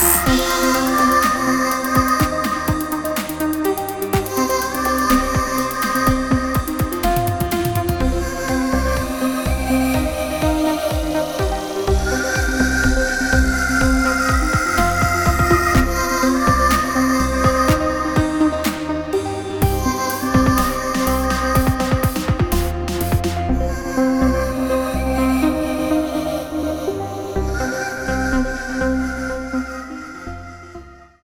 Podcast.